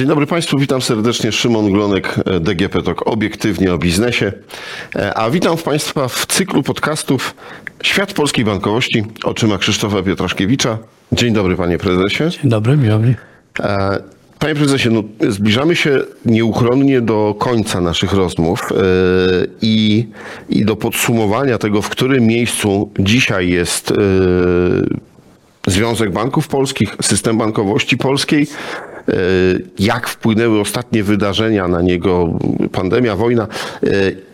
Dzień dobry Państwu, witam serdecznie. Szymon Glonek, e, DGP TOK, obiektywnie o biznesie. E, A witam Państwa w cyklu podcastów Świat Polskiej Bankowości oczyma Krzysztofa Piotraszkiewicza. Dzień dobry Panie Prezesie. Dzień dobry, miło mi. E, Panie Prezesie, no, zbliżamy się nieuchronnie do końca naszych rozmów i, i do podsumowania tego, w którym miejscu dzisiaj jest Związek Banków Polskich, system bankowości polskiej, jak wpłynęły ostatnie wydarzenia na niego, pandemia, wojna e,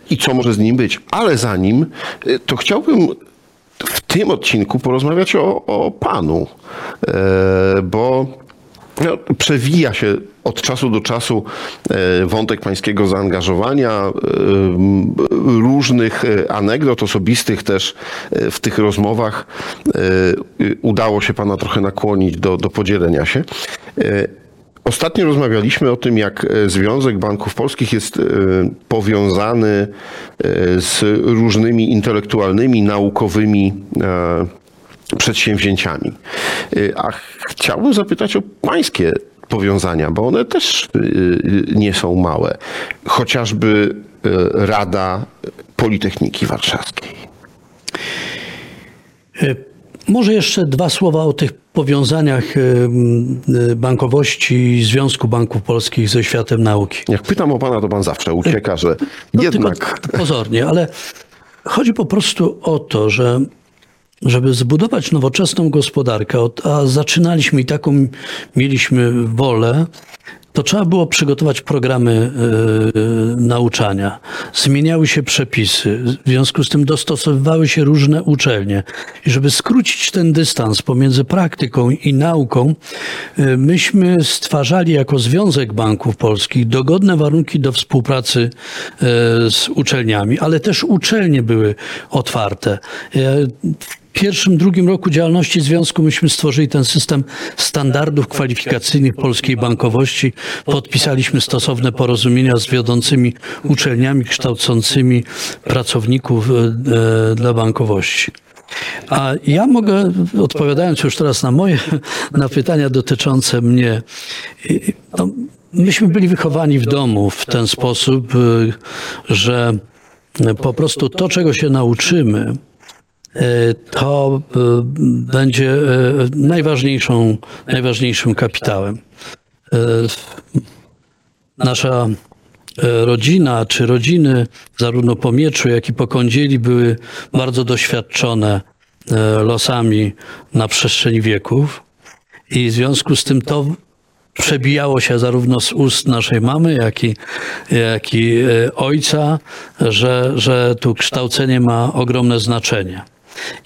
i co może z nim być. Ale zanim, e, to chciałbym w tym odcinku porozmawiać o, o Panu, e, bo no, przewija się od czasu do czasu e, wątek pańskiego zaangażowania, e, różnych e, anegdot osobistych też e, w tych rozmowach e, udało się pana trochę nakłonić do, do podzielenia się. Ostatnio rozmawialiśmy o tym, jak e, Związek Banków Polskich jest e, powiązany e, z różnymi intelektualnymi, naukowymi przedsięwzięciami. A chciałbym zapytać o pańskie powiązania, bo one też nie są małe. Chociażby Rada Politechniki Warszawskiej. Może jeszcze dwa słowa o tych powiązaniach bankowości Związku Banków Polskich ze światem nauki. Jak pytam o pana, to pan zawsze ucieka, że No, jednak... Pozornie, ale chodzi po prostu o to, że żeby zbudować nowoczesną gospodarkę, od- a zaczynaliśmy i taką mieliśmy wolę, to trzeba było przygotować programy e, nauczania. Zmieniały się przepisy, w związku z tym dostosowywały się różne uczelnie. I żeby skrócić ten dystans pomiędzy praktyką i nauką, e, myśmy stwarzali jako Związek Banków Polskich dogodne warunki do współpracy e, z uczelniami, ale też uczelnie były otwarte. E, pierwszym, drugim roku działalności związku myśmy stworzyli ten system standardów kwalifikacyjnych polskiej bankowości. Podpisaliśmy stosowne porozumienia z wiodącymi uczelniami kształcącymi pracowników e, e, dla bankowości. A ja mogę, odpowiadając już teraz na moje na pytania dotyczące mnie, no, myśmy byli wychowani w domu w ten sposób, y, że po prostu to, czego się nauczymy, e, to e, będzie e, najważniejszą, najważniejszym kapitałem. E, Nasza e, rodzina, czy rodziny, zarówno po Mieczu, jak i po Kądzieli, były bardzo doświadczone e, losami na przestrzeni wieków. I w związku z tym to przebijało się zarówno z ust naszej mamy, jak i, jak i e, ojca, że, że tu kształcenie ma ogromne znaczenie.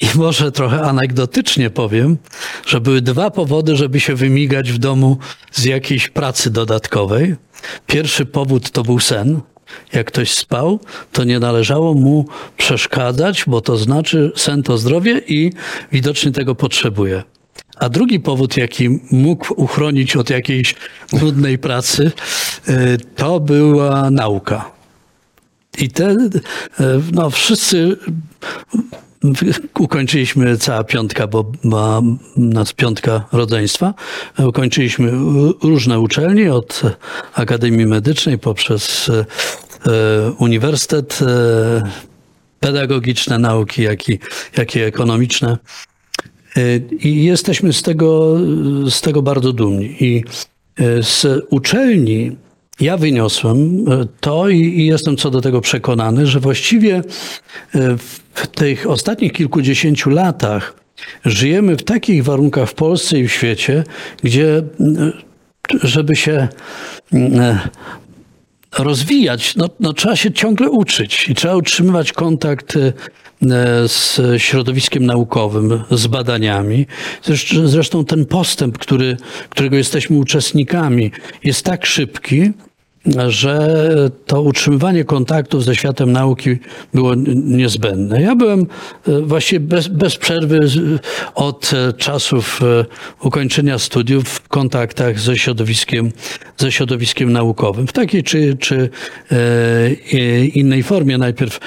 I może trochę anegdotycznie powiem, że były dwa powody, żeby się wymigać w domu z jakiejś pracy dodatkowej. Pierwszy powód to był sen. Jak ktoś spał, to nie należało mu przeszkadzać, bo to znaczy sen to zdrowie i widocznie tego potrzebuje. A drugi powód, jaki mógł uchronić od jakiejś nudnej pracy, y, to była nauka. I te, y, no wszyscy ukończyliśmy cała piątka, bo ma nas piątka rodzeństwa. Ukończyliśmy różne uczelnie, od Akademii Medycznej poprzez e, Uniwersytet, e, pedagogiczne nauki, jak i, jak i ekonomiczne. E, I jesteśmy z tego, z tego bardzo dumni. I z uczelni ja wyniosłem to i, i jestem co do tego przekonany, że właściwie e, w tych ostatnich kilkudziesięciu latach żyjemy w takich warunkach w Polsce i w świecie, gdzie e, żeby się e, rozwijać, no, no, trzeba się ciągle uczyć i trzeba utrzymywać kontakt e, z środowiskiem naukowym, z badaniami. Zresztą ten postęp, który, którego jesteśmy uczestnikami, jest tak szybki, że to utrzymywanie kontaktów ze światem nauki było niezbędne. Ja byłem e, właściwie bez, bez przerwy od e, czasów e, ukończenia studiów w kontaktach ze środowiskiem, ze środowiskiem naukowym w takiej czy, czy innej formie. Najpierw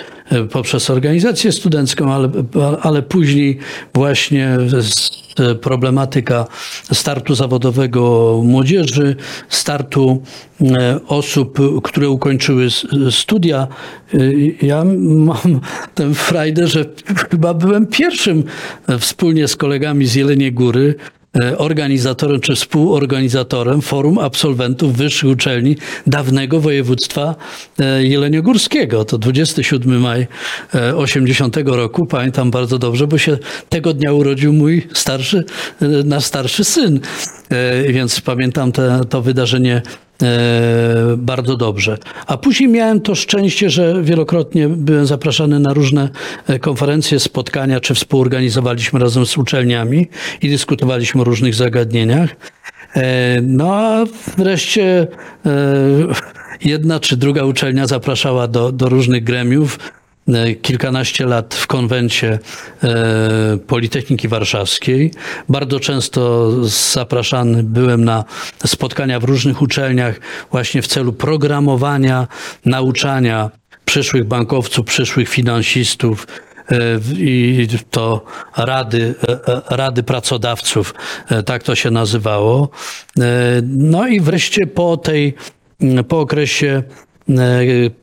poprzez organizację studencką, ale, ale później właśnie e, problematyka startu zawodowego młodzieży, startu e, osób, które ukończyły studia. E, Ja mam tę frajdę, że chyba byłem pierwszym e, wspólnie z kolegami z Jeleniej Góry e, organizatorem czy współorganizatorem Forum Absolwentów Wyższych Uczelni dawnego województwa e, jeleniogórskiego. To 27 maj e, 80 roku. Pamiętam bardzo dobrze, bo się tego dnia urodził mój starszy, e, nasz starszy syn. E, Więc pamiętam te, to wydarzenie e, bardzo dobrze. A później miałem to szczęście, że wielokrotnie byłem zapraszany na różne e, konferencje, spotkania, czy współorganizowaliśmy razem z uczelniami i dyskutowaliśmy o różnych zagadnieniach. E, No a wreszcie e, jedna czy druga uczelnia zapraszała do, do różnych gremiów. E, Kilkanaście lat w konwencie e, Politechniki Warszawskiej. Bardzo często zapraszany byłem na spotkania w różnych uczelniach właśnie w celu programowania, nauczania przyszłych bankowców, przyszłych finansistów, e, i to rady, rady pracodawców, tak to się nazywało. No i wreszcie po tej, po okresie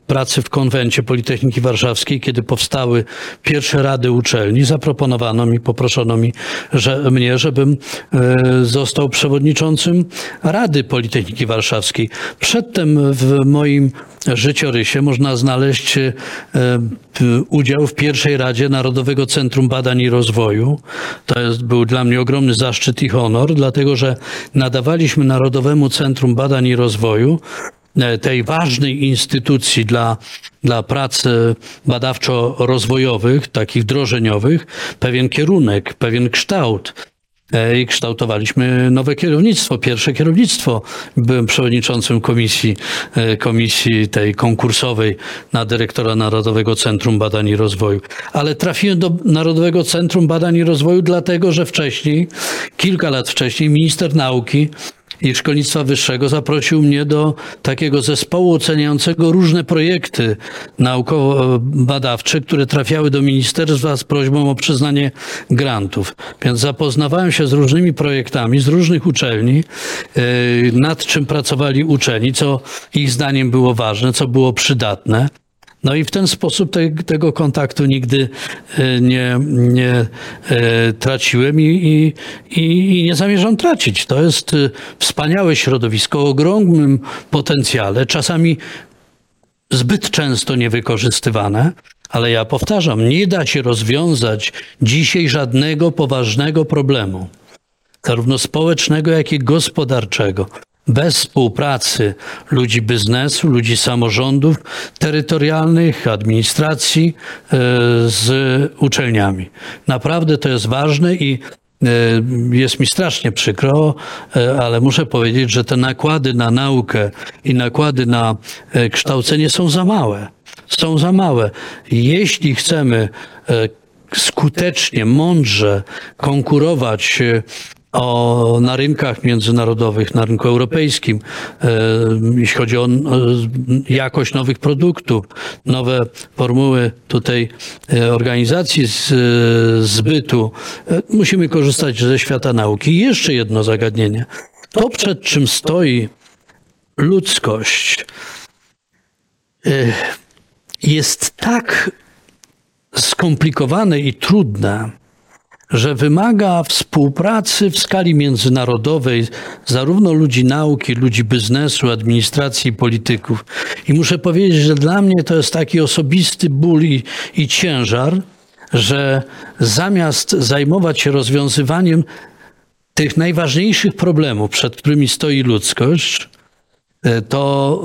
pracy w konwencie Politechniki Warszawskiej, kiedy powstały pierwsze rady uczelni, zaproponowano mi, poproszono mi, że, mnie, żebym e, został przewodniczącym Rady Politechniki Warszawskiej. Przedtem w moim życiorysie można znaleźć e, udział w pierwszej Radzie Narodowego Centrum Badań i Rozwoju. To jest, był dla mnie ogromny zaszczyt i honor, dlatego że nadawaliśmy Narodowemu Centrum Badań i Rozwoju e, tej ważnej instytucji dla, dla prac e, badawczo-rozwojowych, takich wdrożeniowych, pewien kierunek, pewien kształt. E, I kształtowaliśmy nowe kierownictwo, pierwsze kierownictwo. Byłem przewodniczącym komisji, e, komisji tej konkursowej na dyrektora Narodowego Centrum Badań i Rozwoju. Ale trafiłem do Narodowego Centrum Badań i Rozwoju dlatego, że wcześniej, kilka lat wcześniej, minister nauki i Szkolnictwa Wyższego zaprosił mnie do takiego zespołu oceniającego różne projekty naukowo-badawcze, które trafiały do ministerstwa z prośbą o przyznanie grantów. Więc zapoznawałem się z różnymi projektami z różnych uczelni, yy, nad czym pracowali uczeni, co ich zdaniem było ważne, co było przydatne. No i w ten sposób te, tego kontaktu nigdy e, nie, nie e, traciłem i, i, i, nie zamierzam tracić. To jest e, wspaniałe środowisko o ogromnym potencjale, czasami zbyt często niewykorzystywane, ale ja powtarzam, nie da się rozwiązać dzisiaj żadnego poważnego problemu, zarówno społecznego, jak i gospodarczego. Bez współpracy ludzi biznesu, ludzi samorządów terytorialnych, administracji e, z uczelniami. Naprawdę to jest ważne i e, jest mi strasznie przykro, e, ale muszę powiedzieć, że te nakłady na naukę i nakłady na kształcenie są za małe. Są za małe. Jeśli chcemy skutecznie, mądrze konkurować o, na rynkach międzynarodowych, na rynku europejskim, e, jeśli chodzi o jakość nowych produktów, nowe formuły tutaj e, organizacji z, e, zbytu, musimy korzystać ze świata nauki. I jeszcze jedno zagadnienie. To, przed czym stoi ludzkość, jest tak skomplikowane i trudne, że wymaga współpracy w skali międzynarodowej zarówno ludzi nauki, ludzi biznesu, administracji i polityków. I muszę powiedzieć, że dla mnie to jest taki osobisty ból i, i ciężar, że zamiast zajmować się rozwiązywaniem tych najważniejszych problemów, przed którymi stoi ludzkość, e, to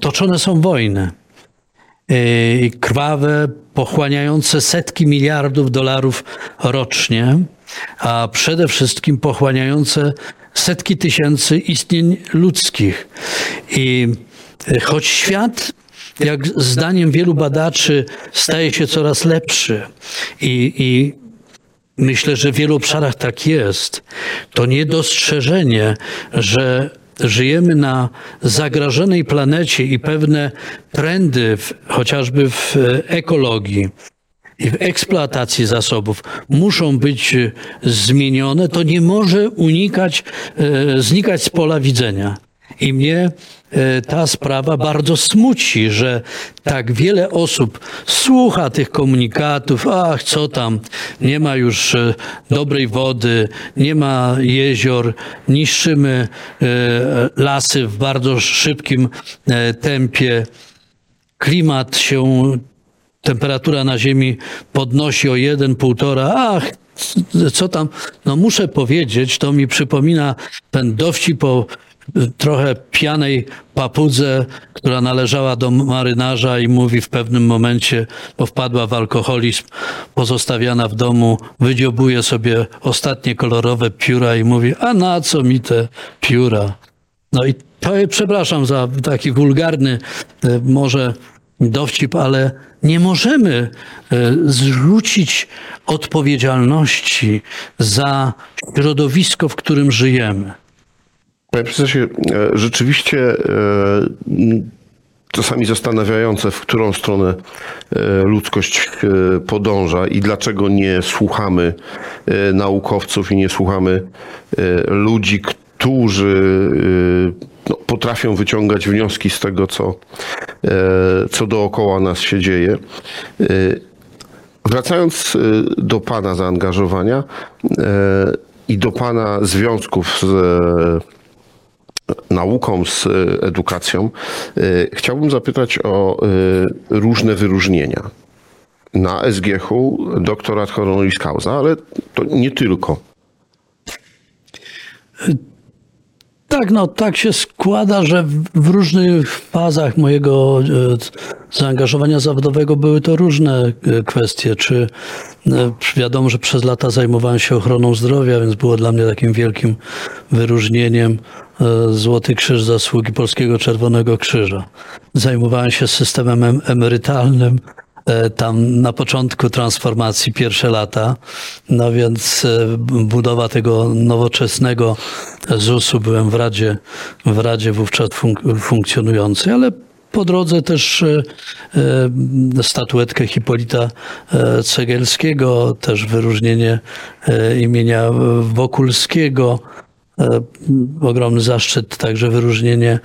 toczone są wojny. Yy, krwawe, pochłaniające setki miliardów dolarów rocznie, a przede wszystkim pochłaniające setki tysięcy istnień ludzkich. I yy, choć świat, jak zdaniem wielu badaczy, staje się coraz lepszy i, i Myślę, że w wielu obszarach tak jest. To niedostrzeżenie, że żyjemy na zagrożonej planecie i pewne trendy, w, chociażby w e, ekologii, i w eksploatacji zasobów muszą być e, zmienione, to nie może unikać, e, znikać z pola widzenia. I mnie ta sprawa bardzo smuci, że tak wiele osób słucha tych komunikatów, ach, co tam, nie ma już e, dobrej wody, nie ma jezior, niszczymy e, lasy w bardzo szybkim e, tempie, klimat się, temperatura na Ziemi podnosi o 1,5, ach, co tam, no muszę powiedzieć, to mi przypomina ten dowcip trochę pijanej papudze, która należała do marynarza i mówi w pewnym momencie, bo wpadła w alkoholizm, pozostawiana w domu, wydziobuje sobie ostatnie kolorowe pióra i mówi, a na co mi te pióra? No i to, przepraszam za taki wulgarny e, może dowcip, ale nie możemy e, zrzucić odpowiedzialności za środowisko, w którym żyjemy. Panie profesorze, e, rzeczywiście e, czasami zastanawiające, w którą stronę e, ludzkość podąża i dlaczego nie słuchamy naukowców i nie słuchamy ludzi, którzy no, potrafią wyciągać wnioski z tego, co, co dookoła nas się dzieje. Wracając do Pana zaangażowania i do Pana związków z nauką, z e, edukacją, e, chciałbym zapytać o e, różne wyróżnienia. Na SGH-u doktorat honoris causa, ale to nie tylko. Tak, no tak się składa, że w- różnych fazach mojego e, zaangażowania zawodowego były to różne e, kwestie. Czy e, wiadomo, że przez lata zajmowałem się ochroną zdrowia, więc było dla mnie takim wielkim wyróżnieniem Złoty Krzyż Zasługi Polskiego Czerwonego Krzyża. Zajmowałem się systemem em- emerytalnym, tam na początku transformacji pierwsze lata, no więc e, budowa tego nowoczesnego ZUS-u byłem w Radzie, w Radzie wówczas funk- funkcjonującej, ale po drodze też e, e, statuetkę Hipolita e, Cegielskiego, też wyróżnienie e, imienia Wokulskiego, E, ogromny zaszczyt, także wyróżnienie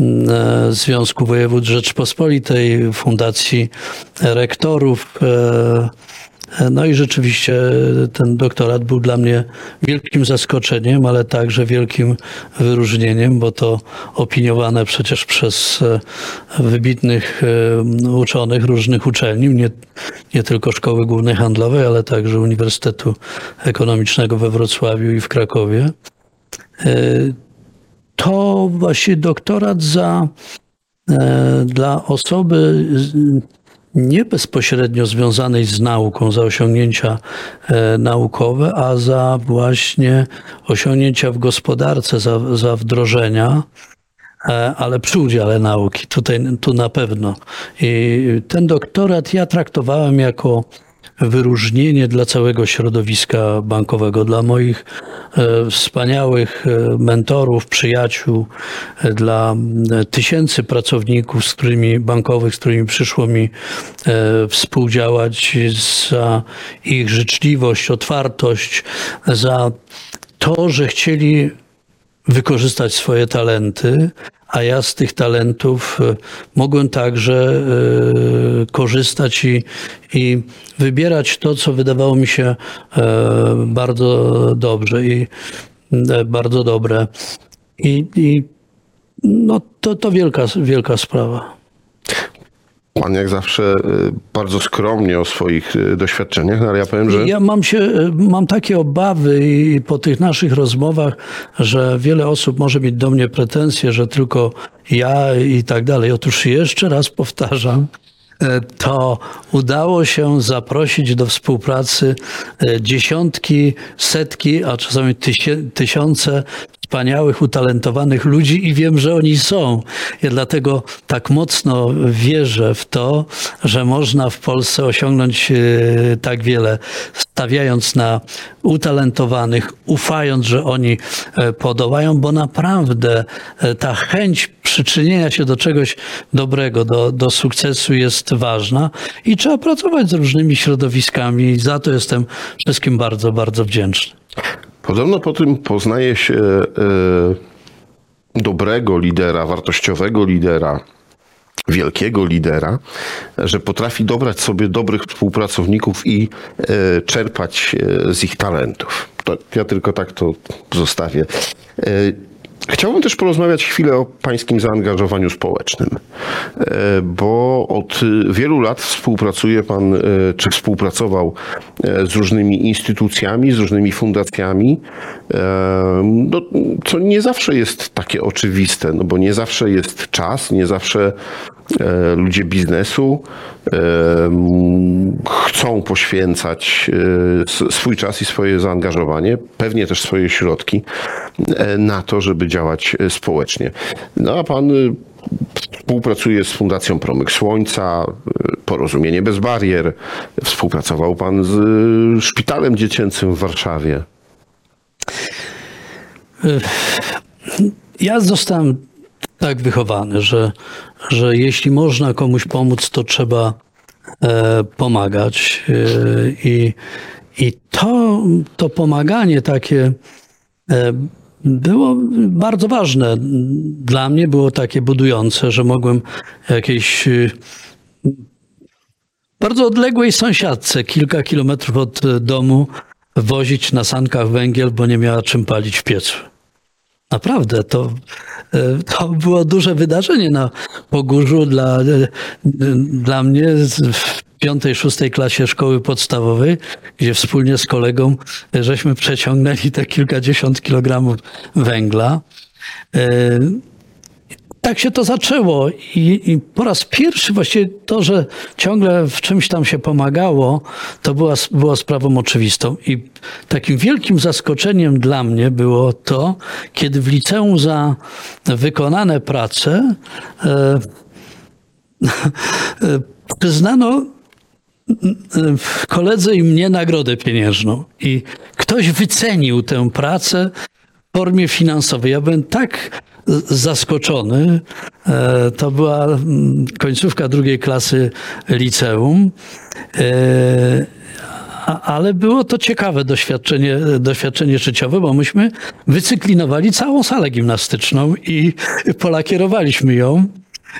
m, e, Związku Wojewód Rzeczpospolitej, Fundacji Rektorów. e, e, No i rzeczywiście ten doktorat był dla mnie wielkim zaskoczeniem, ale także wielkim wyróżnieniem, bo to opiniowane przecież przez e, wybitnych e, uczonych różnych uczelni, nie, nie tylko Szkoły Głównej Handlowej, ale także Uniwersytetu Ekonomicznego we Wrocławiu i w Krakowie to właśnie doktorat za, e, dla osoby nie bezpośrednio związanej z nauką, za osiągnięcia e, naukowe, a za właśnie osiągnięcia w gospodarce, za, za wdrożenia, e, ale przy udziale nauki, tutaj tu na pewno. I ten doktorat ja traktowałem jako wyróżnienie dla całego środowiska bankowego, dla moich e, wspaniałych e, mentorów, przyjaciół, e, dla tysięcy pracowników, z którymi bankowych, z którymi przyszło mi współdziałać, za ich życzliwość, otwartość, za to, że chcieli wykorzystać swoje talenty, a ja z tych talentów e, mogłem także e, korzystać i, i wybierać to, co wydawało mi się e, bardzo dobrze i bardzo dobre. I, i no, to, to wielka, wielka sprawa. Pan jak zawsze y, bardzo skromnie o swoich y, doświadczeniach, no ale ja powiem, że Ja mam, się, mam takie obawy i po tych naszych rozmowach, że wiele osób może mieć do mnie pretensje, że tylko ja i tak dalej. Otóż jeszcze raz powtarzam, to udało się zaprosić do współpracy dziesiątki, setki, a czasami tysiące wspaniałych, utalentowanych ludzi i wiem, że oni są. Ja dlatego tak mocno wierzę w to, że można w Polsce osiągnąć e, tak wiele, stawiając na utalentowanych, ufając, że oni e, podołają, bo naprawdę e, ta chęć przyczynienia się do czegoś dobrego, do, do sukcesu jest ważna i trzeba pracować z różnymi środowiskami za to jestem wszystkim bardzo, bardzo wdzięczny. Podobno po tym poznaje się e, dobrego lidera, wartościowego lidera, wielkiego lidera, że potrafi dobrać sobie dobrych współpracowników i e, czerpać e, z ich talentów. Ja tylko tak to zostawię. Chciałbym też porozmawiać chwilę o pańskim zaangażowaniu społecznym, e, bo od wielu lat współpracuje pan, e, czy współpracował e, z różnymi instytucjami, z różnymi fundacjami, no, co nie zawsze jest takie oczywiste, no bo nie zawsze jest czas, nie zawsze ludzie biznesu chcą poświęcać swój czas i swoje zaangażowanie, pewnie też swoje środki na to, żeby działać społecznie. No a pan współpracuje z Fundacją Promyk Słońca, Porozumienie Bez Barier. Współpracował pan z Szpitalem Dziecięcym w Warszawie. Ja zostałem tak wychowany, że, że jeśli można komuś pomóc, to trzeba e, pomagać. E, I, i to, to pomaganie takie e, było bardzo ważne. Dla mnie było takie budujące, że mogłem jakiejś e, bardzo odległej sąsiadce, kilka kilometrów od domu, wozić na sankach węgiel, bo nie miała czym palić w piecu. Naprawdę, to, e, to było duże wydarzenie na Pogórzu dla, e, dla mnie w piątej, szóstej klasie szkoły podstawowej, gdzie wspólnie z kolegą żeśmy przeciągnęli te kilkadziesiąt kilogramów węgla. Tak się to zaczęło I, i, po raz pierwszy właściwie to, że ciągle w czymś tam się pomagało, to była, była sprawą oczywistą. I takim wielkim zaskoczeniem dla mnie było to, kiedy w liceum za wykonane prace e, e, przyznano koledze i mnie nagrodę pieniężną. I ktoś wycenił tę pracę formie finansowej. Ja byłem tak zaskoczony. E, to była mm, końcówka drugiej klasy liceum. E, ale było to ciekawe doświadczenie, doświadczenie życiowe, bo myśmy wycyklinowali całą salę gimnastyczną i polakierowaliśmy ją.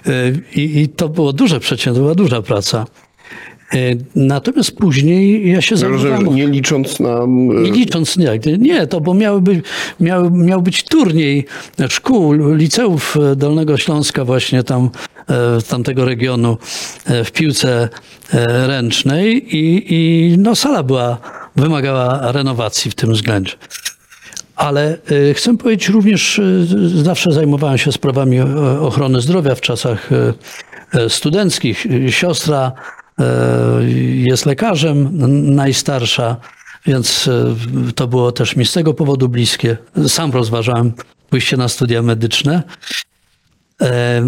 E, I, i to było duże przedsięwzięcie, była duża praca. E, natomiast później ja się zajmowałem... Nie licząc na... E, nie licząc, nie, nie to bo miał, by, miał, miał być turniej szkół, liceów Dolnego Śląska właśnie tam, e, tamtego regionu w piłce ręcznej i, i no sala była, wymagała renowacji w tym względzie. Ale chcę powiedzieć również, zawsze zajmowałem się sprawami ochrony zdrowia w czasach studenckich. Siostra E, jest lekarzem, najstarsza, więc e, to było też mi z tego powodu bliskie. Sam rozważałem pójście na studia medyczne. E,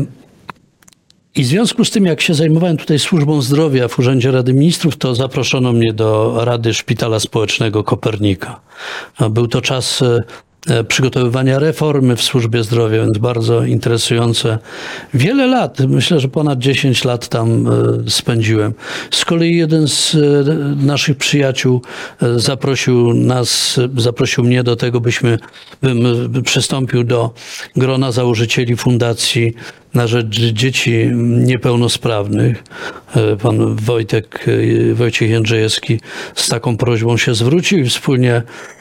I w związku z tym, jak się zajmowałem tutaj służbą zdrowia w Urzędzie Rady Ministrów, to zaproszono mnie do Rady Szpitala Społecznego Kopernika. Był to czas E, przygotowywania reformy w służbie zdrowia, więc bardzo interesujące. Wiele lat, myślę, że ponad 10 lat tam e, spędziłem. Z kolei jeden z e, naszych przyjaciół zaprosił nas, zaprosił mnie do tego, byśmy, bym przystąpił do grona założycieli fundacji na rzecz dzieci niepełnosprawnych. Pan Wojtek, Wojciech Jędrzejewski z taką prośbą się zwrócił i wspólnie E,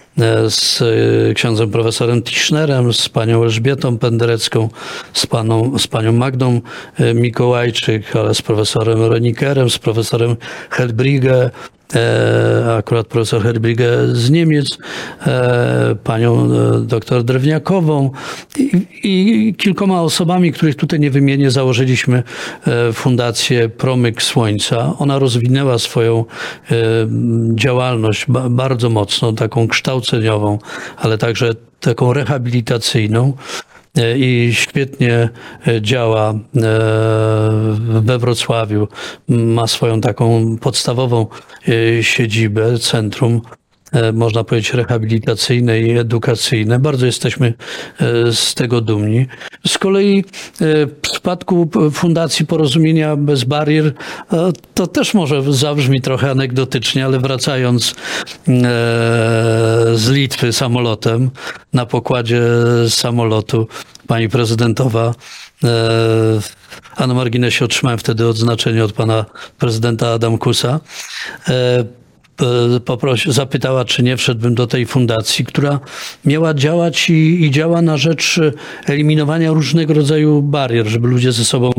z e, księdzem profesorem Tischnerem, z panią Elżbietą Penderecką, z, paną, z panią Magdą e, Mikołajczyk, ale z profesorem Renikerem, z profesorem Helbrigę, akurat profesor Herbrigę z Niemiec, panią doktor Drewniakową i, i, kilkoma osobami, których tutaj nie wymienię, założyliśmy fundację Promyk Słońca. Ona rozwinęła swoją działalność bardzo mocno, taką kształceniową, ale także taką rehabilitacyjną i świetnie działa we Wrocławiu. Ma swoją taką podstawową siedzibę, centrum e, można powiedzieć, rehabilitacyjne i edukacyjne. Bardzo jesteśmy e, z tego dumni. Z kolei e, w przypadku Fundacji Porozumienia Bez Barier, to też może zabrzmi trochę anegdotycznie, ale wracając z Litwy samolotem, na pokładzie samolotu pani prezydentowa a na marginesie otrzymałem wtedy odznaczenie od pana prezydenta Adamkusa. E, poprosi, zapytała, czy nie wszedłbym do tej fundacji, która miała działać i, i, działa na rzecz eliminowania różnego rodzaju barier, żeby ludzie ze sobą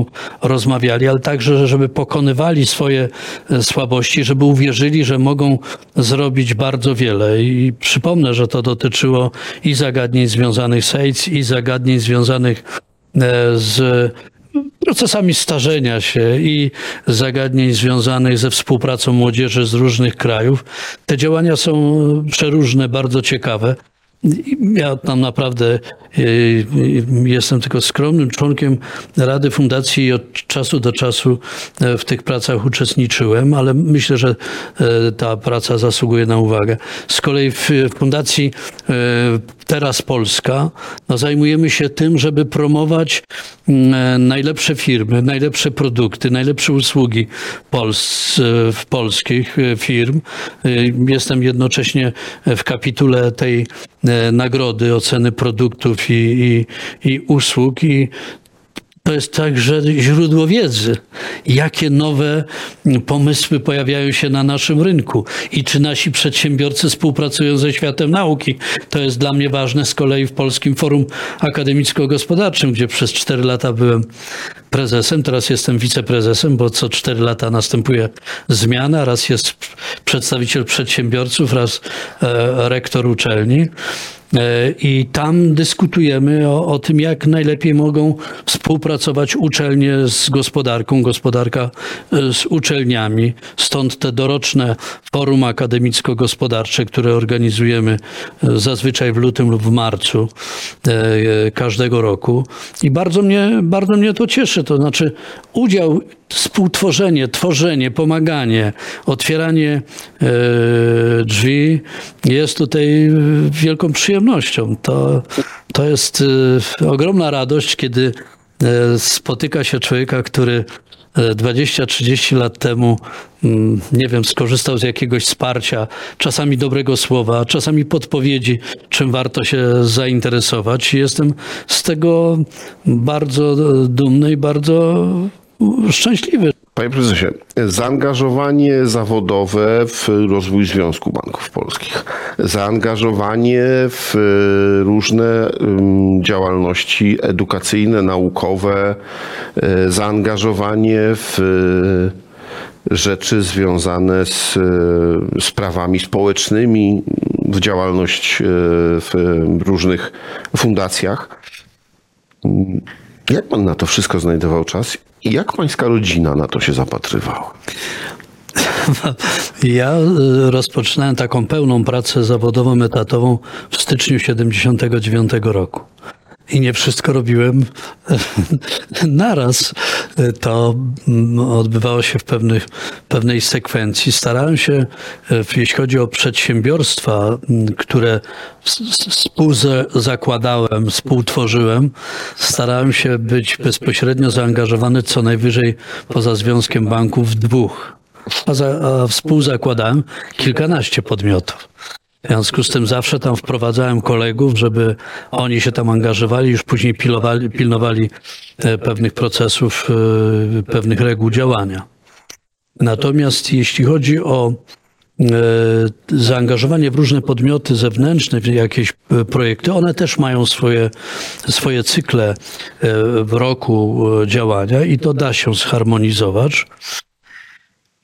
rozmawiali, ale także, żeby pokonywali swoje e, słabości, żeby uwierzyli, że mogą zrobić bardzo wiele. I przypomnę, że to dotyczyło i zagadnień związanych z AIDS, i zagadnień związanych e, z procesami starzenia się i zagadnień związanych ze współpracą młodzieży z różnych krajów. Te działania są przeróżne, bardzo ciekawe. Ja tam naprawdę y, y, jestem tylko skromnym członkiem Rady Fundacji i od czasu do czasu e, w tych pracach uczestniczyłem, ale myślę, że e, ta praca zasługuje na uwagę. Z kolei w Fundacji e, Teraz Polska no zajmujemy się tym, żeby promować mm, najlepsze firmy, najlepsze produkty, najlepsze usługi Pols polskich firm. Jestem jednocześnie w kapitule tej nagrody oceny produktów i, i, i usług. I to jest także źródło wiedzy. Jakie nowe pomysły pojawiają się na naszym rynku i czy nasi przedsiębiorcy współpracują ze światem nauki. To jest dla mnie ważne z kolei w Polskim Forum Akademicko-Gospodarczym, gdzie przez cztery lata byłem prezesem, teraz jestem wiceprezesem, bo co cztery lata następuje zmiana. Raz jest przedstawiciel przedsiębiorców, raz e, rektor uczelni. E, I tam dyskutujemy o, o, tym, jak najlepiej mogą współpracować uczelnie z gospodarką, gospodarka e, z uczelniami. Stąd te doroczne forum akademicko-gospodarcze, które organizujemy e, zazwyczaj w lutym lub w marcu każdego roku. I bardzo mnie, bardzo mnie to cieszy. To znaczy udział współtworzenie, tworzenie, pomaganie, otwieranie e, drzwi jest tutaj wielką przyjemnością. To, to jest e, ogromna radość, kiedy e, spotyka się człowieka, który 20-30 lat temu, mm, nie wiem, skorzystał z jakiegoś wsparcia, czasami dobrego słowa, czasami podpowiedzi, czym warto się zainteresować. Jestem z tego bardzo dumny i bardzo szczęśliwy. Panie prezesie, zaangażowanie zawodowe w rozwój Związku Banków Polskich, zaangażowanie w różne działalności edukacyjne, naukowe, e, zaangażowanie w rzeczy związane z sprawami społecznymi, w działalność w różnych fundacjach. Jak pan na to wszystko znajdował czas jak pańska rodzina na to się zapatrywała? Ja e, rozpoczynałem taką pełną pracę zawodową, etatową w styczniu 79 roku i nie wszystko robiłem naraz. To mm, odbywało się w pewnych, pewnej sekwencji. Starałem się, e, jeśli chodzi o przedsiębiorstwa, mm, które współzakładałem, współtworzyłem, starałem się być bezpośrednio zaangażowany co najwyżej poza Związkiem Banków w dwóch. A, za, a współzakładałem kilkanaście podmiotów. W związku z tym zawsze tam wprowadzałem kolegów, żeby oni się tam angażowali, już później pilowali, pilnowali e, pewnych procesów, e, pewnych reguł działania. Natomiast jeśli chodzi o e, zaangażowanie w różne podmioty zewnętrzne, w jakieś projekty, one też mają swoje, swoje cykle w roku działania i to da się zharmonizować.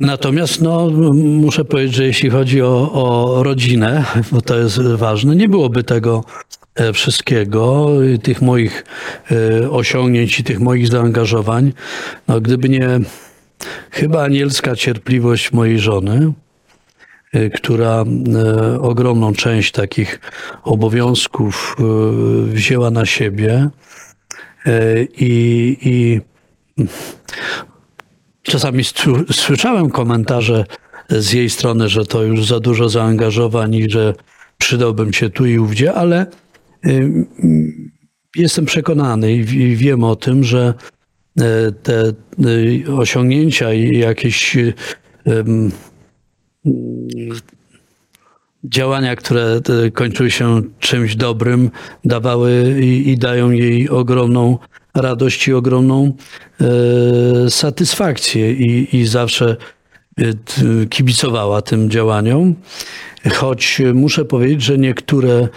Natomiast no, muszę powiedzieć, że jeśli chodzi o, o rodzinę, bo to jest ważne, nie byłoby tego e, wszystkiego, tych moich e, osiągnięć i tych moich zaangażowań, no, gdyby nie chyba anielska cierpliwość mojej żony, e, która ogromną część takich obowiązków wzięła na siebie i, i Czasami słyszałem komentarze z jej strony, że to już za dużo zaangażowań i że przydałbym się tu i ówdzie, ale jestem przekonany i wiem o tym, że e, te y, osiągnięcia i jakieś działania, które e, kończyły się czymś dobrym, dawały i, i dają jej ogromną radość i ogromną e, satysfakcję i, i zawsze e, kibicowała tym działaniom. Choć muszę powiedzieć, że niektóre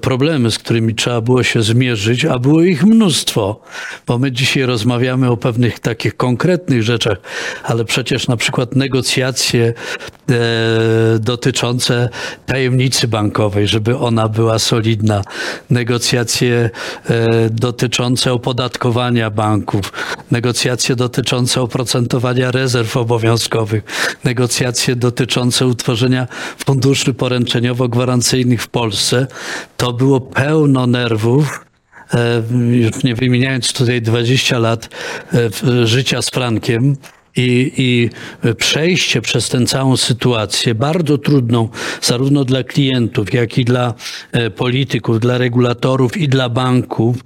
problemy, z którymi trzeba było się zmierzyć, a było ich mnóstwo, bo my dzisiaj rozmawiamy o pewnych takich konkretnych rzeczach, ale przecież na przykład negocjacje e, dotyczące tajemnicy bankowej, żeby ona była solidna, negocjacje e, dotyczące opodatkowania banków, negocjacje dotyczące oprocentowania rezerw obowiązkowych, negocjacje dotyczące utworzenia funduszy poręczeniowo-gwarancyjnych w Polsce, to było pełno nerwów, e, już nie wymieniając tutaj 20 lat e, życia z Frankiem, i, i przejście przez tę całą sytuację, bardzo trudną, zarówno dla klientów, jak i dla e, polityków, dla regulatorów i dla banków,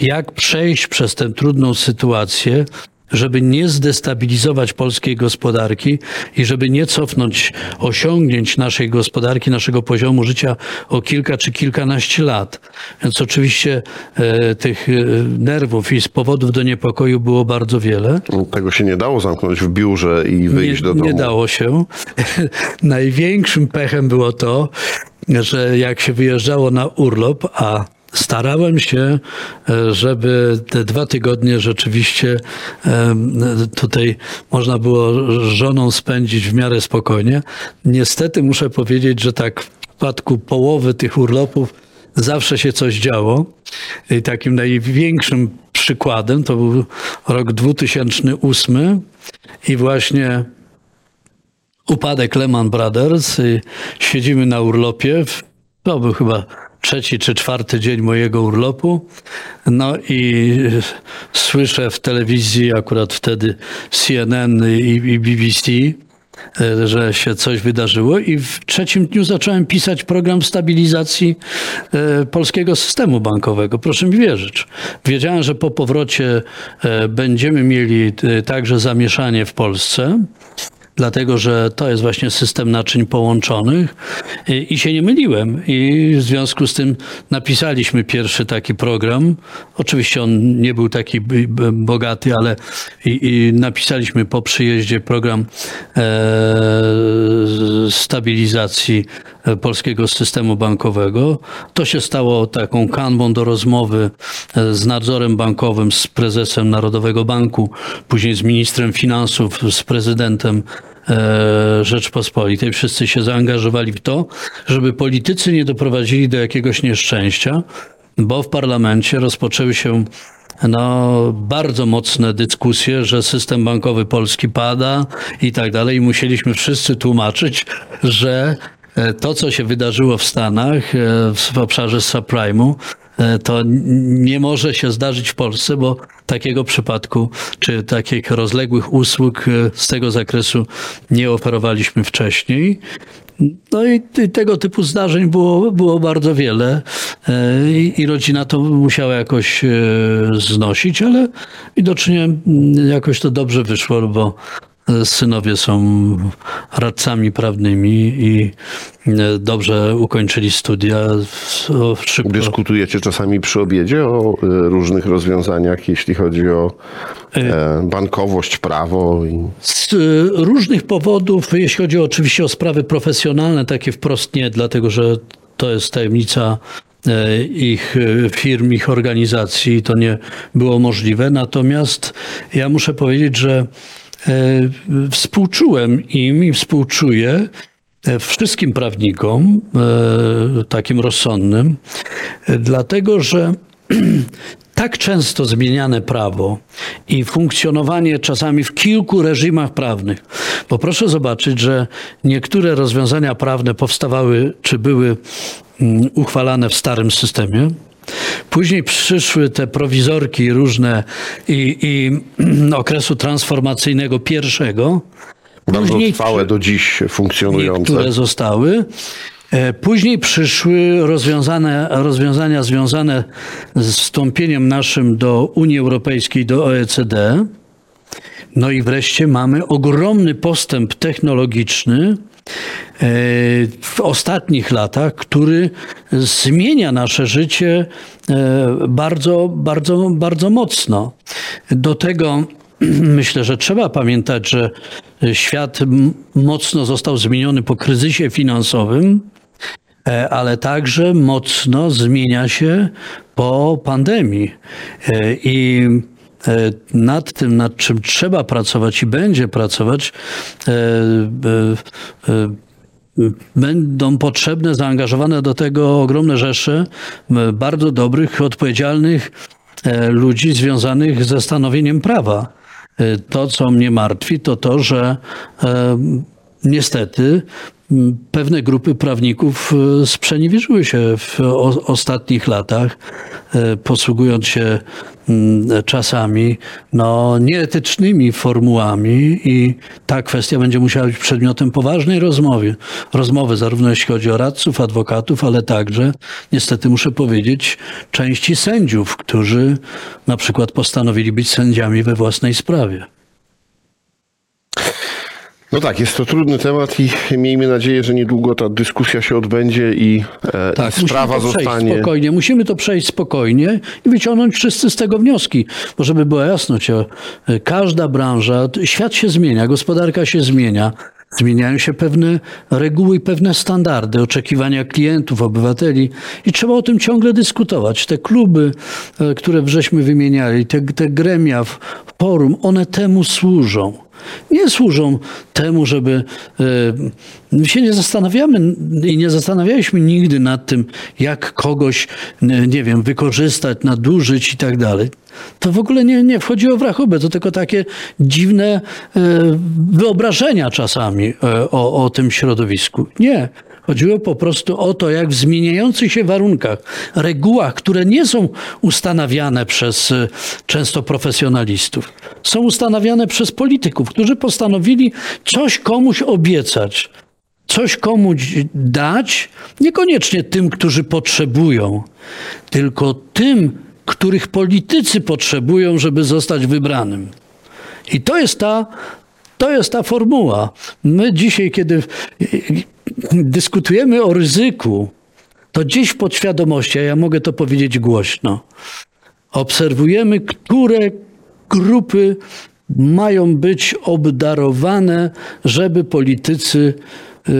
jak przejść przez tę trudną sytuację, żeby nie zdestabilizować polskiej gospodarki i żeby nie cofnąć osiągnięć naszej gospodarki, naszego poziomu życia o kilka czy kilkanaście lat. Więc oczywiście e, tych e, nerwów i z powodów do niepokoju było bardzo wiele. Tego się nie dało zamknąć w biurze i wyjść nie, do domu. Nie dało się. Największym pechem było to, że jak się wyjeżdżało na urlop, a starałem się, e, żeby te dwa tygodnie rzeczywiście e, tutaj można było żoną spędzić w miarę spokojnie. Niestety muszę powiedzieć, że tak w przypadku połowy tych urlopów zawsze się coś działo. I takim największym przykładem to był rok 2008 i właśnie upadek Lehman Brothers. Siedzimy na urlopie. To był chyba trzeci czy czwarty dzień mojego urlopu. No i słyszę w telewizji, akurat wtedy CNN i, BBC, e, że się coś wydarzyło i w trzecim dniu zacząłem pisać program stabilizacji e, polskiego systemu bankowego. Proszę mi wierzyć. Wiedziałem, że po powrocie e, będziemy mieli także zamieszanie w Polsce dlatego że to jest właśnie system naczyń połączonych i, się nie myliłem. I w związku z tym napisaliśmy pierwszy taki program. Oczywiście on nie był taki bogaty, ale i, i napisaliśmy po przyjeździe program e, stabilizacji e, polskiego systemu bankowego. To się stało taką kanwą do rozmowy e, z nadzorem bankowym, z prezesem Narodowego Banku, później z ministrem finansów, z prezydentem Rzeczpospolitej. Wszyscy się zaangażowali w to, żeby politycy nie doprowadzili do jakiegoś nieszczęścia, bo w parlamencie rozpoczęły się no, bardzo mocne dyskusje, że system bankowy polski pada i tak dalej. I musieliśmy wszyscy tłumaczyć, że e, to, co się wydarzyło w Stanach e, w obszarze subprime'u, E, to nie może się zdarzyć w Polsce, bo takiego przypadku czy takich rozległych usług e, z tego zakresu nie oferowaliśmy wcześniej. No i, tego typu zdarzeń było, było bardzo wiele e, I, i rodzina to musiała jakoś znosić, ale widocznie jakoś to dobrze wyszło, bo synowie są radcami prawnymi i e, dobrze ukończyli studia. Szybko. Dyskutujecie czasami przy obiedzie o e, różnych rozwiązaniach, jeśli chodzi o e, bankowość, prawo? Z różnych powodów, jeśli chodzi oczywiście o sprawy profesjonalne, takie wprost nie, dlatego że to jest tajemnica ich firm, ich organizacji, to nie było możliwe. Natomiast ja muszę powiedzieć, że współczułem im i współczuję e, wszystkim prawnikom, e, takim rozsądnym, dlatego że tak często zmieniane prawo i funkcjonowanie czasami w kilku reżimach prawnych. Bo proszę zobaczyć, że niektóre rozwiązania prawne powstawały czy były mm, uchwalane w starym systemie, Później przyszły te prowizorki różne i, i okresu transformacyjnego pierwszego. Bardzo Później trwałe do dziś funkcjonujące. Niektóre zostały. E, Później przyszły rozwiązania związane z wstąpieniem naszym do Unii Europejskiej, do OECD. No i wreszcie mamy ogromny postęp technologiczny w ostatnich latach, który zmienia nasze życie e, bardzo, bardzo, bardzo mocno. Do tego myślę, że trzeba pamiętać, że świat mocno został zmieniony po kryzysie finansowym, e, ale także mocno zmienia się po pandemii. E, I nad tym, nad czym trzeba pracować i będzie pracować, e, e, e, Będą potrzebne, zaangażowane do tego ogromne rzesze bardzo dobrych, odpowiedzialnych e, ludzi związanych ze stanowieniem prawa. E, To, co mnie martwi, to to, że e, niestety pewne grupy prawników e, sprzeniewierzyły się w ostatnich latach, e, posługując się m, czasami no, nieetycznymi formułami i ta kwestia będzie musiała być przedmiotem poważnej rozmowy. Rozmowy zarówno jeśli chodzi o radców, adwokatów, ale także, niestety muszę powiedzieć, części sędziów, którzy na przykład postanowili być sędziami we własnej sprawie. No tak, jest to trudny temat i miejmy nadzieję, że niedługo ta dyskusja się odbędzie i, e, Tak, i sprawa musimy to przejść zostanie. spokojnie. Musimy to przejść spokojnie i wyciągnąć wszyscy z tego wnioski. Bo żeby była jasność, e, każda branża, świat się zmienia, gospodarka się zmienia. Zmieniają się pewne reguły i pewne standardy, oczekiwania klientów, obywateli i trzeba o tym ciągle dyskutować. Te kluby, e, które żeśmy wymieniali, te, te gremia, w- forum, one temu służą. Nie służą temu, żeby e, my się nie zastanawiamy i nie zastanawialiśmy nigdy nad tym, jak kogoś, nie wiem, wykorzystać, nadużyć i tak dalej. To w ogóle nie, nie wchodziło w rachubę, to tylko takie dziwne e, wyobrażenia czasami e, o, o tym środowisku. Nie. Chodziło po prostu o to, jak w zmieniających się warunkach, regułach, które nie są ustanawiane przez e, często profesjonalistów, są ustanawiane przez polityków, którzy postanowili coś komuś obiecać, coś komuś dać, niekoniecznie tym, którzy potrzebują, tylko tym, których politycy potrzebują, żeby zostać wybranym. I to jest ta, to jest ta formuła. My dzisiaj, kiedy dyskutujemy o ryzyku, to gdzieś w podświadomości, a ja mogę to powiedzieć głośno, obserwujemy, które grupy mają być obdarowane, żeby politycy y,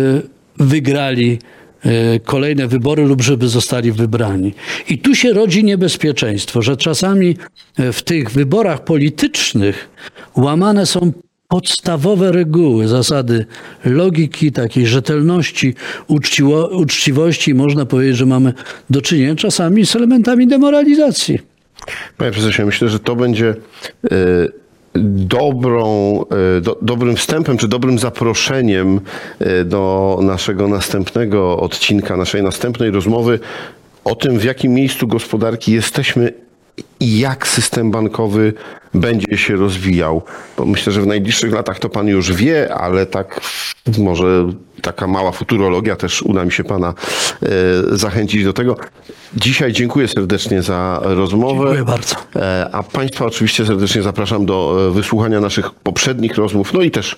wygrali y, kolejne wybory lub żeby zostali wybrani. I tu się rodzi niebezpieczeństwo, że czasami y, w tych wyborach politycznych łamane są podstawowe reguły, zasady logiki, takiej rzetelności, uczciwo, uczciwości. Można powiedzieć, że mamy do czynienia czasami z elementami demoralizacji. Panie prezesie, myślę, że to będzie e, dobrą, e, do, dobrym wstępem, czy dobrym zaproszeniem e, do naszego następnego odcinka, naszej następnej rozmowy o tym, w jakim miejscu gospodarki jesteśmy jak system bankowy będzie się rozwijał. Bo myślę, że w najbliższych latach to pan już wie, ale tak może taka mała futurologia też uda mi się pana e, zachęcić do tego. Dzisiaj dziękuję serdecznie za rozmowę. Dziękuję bardzo. E, A Państwa oczywiście serdecznie zapraszam do e, wysłuchania naszych poprzednich rozmów, no i też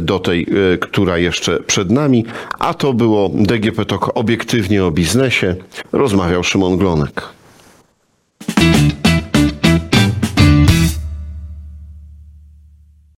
do tej, która jeszcze przed nami. A to było DGP Talk obiektywnie o biznesie. Rozmawiał Szymon Glonek. Thank you.